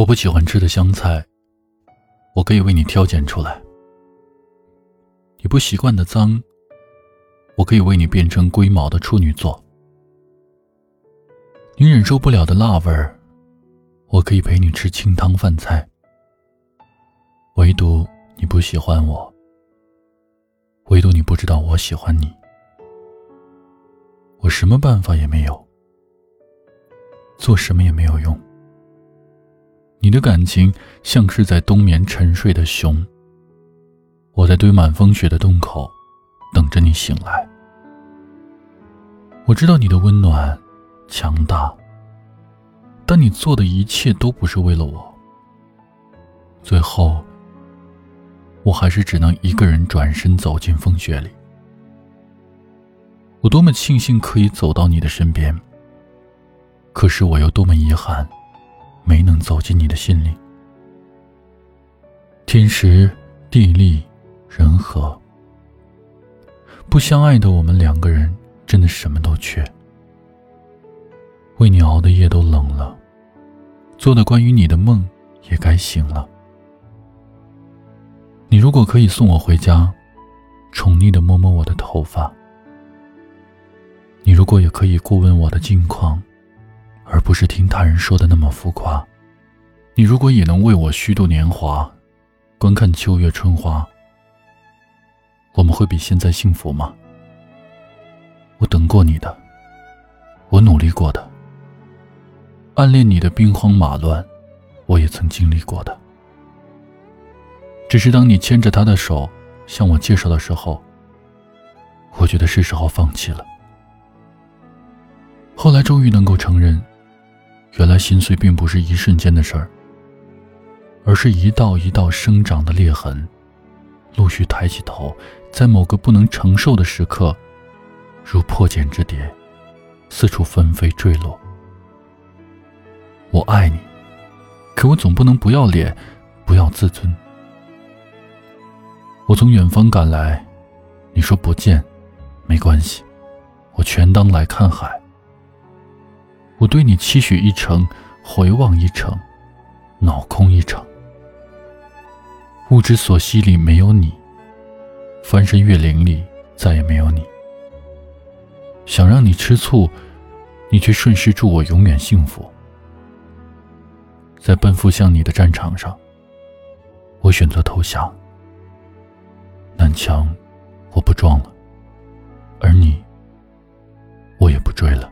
我不喜欢吃的香菜，我可以为你挑拣出来；你不习惯的脏，我可以为你变成龟毛的处女座；你忍受不了的辣味儿，我可以陪你吃清汤饭菜。唯独你不喜欢我，唯独你不知道我喜欢你，我什么办法也没有，做什么也没有用。你的感情像是在冬眠沉睡的熊，我在堆满风雪的洞口，等着你醒来。我知道你的温暖强大，但你做的一切都不是为了我。最后。我还是只能一个人转身走进风雪里。我多么庆幸可以走到你的身边，可是我又多么遗憾，没能走进你的心里。天时地利人和，不相爱的我们两个人真的什么都缺。为你熬的夜都冷了，做的关于你的梦也该醒了。你如果可以送我回家，宠溺的摸摸我的头发；你如果也可以过问我的近况，而不是听他人说的那么浮夸；你如果也能为我虚度年华，观看秋月春花，我们会比现在幸福吗？我等过你的，我努力过的，暗恋你的兵荒马乱，我也曾经历过的。只是当你牵着他的手向我介绍的时候，我觉得是时候放弃了。后来终于能够承认，原来心碎并不是一瞬间的事儿，而是一道一道生长的裂痕，陆续抬起头，在某个不能承受的时刻，如破茧之蝶，四处纷飞坠落。我爱你，可我总不能不要脸，不要自尊。我从远方赶来，你说不见，没关系，我全当来看海。我对你期许一程，回望一程，脑空一场。物之所惜里没有你，翻山越岭里再也没有你。想让你吃醋，你却顺势祝我永远幸福。在奔赴向你的战场上，我选择投降。南墙，我不撞了，而你，我也不追了。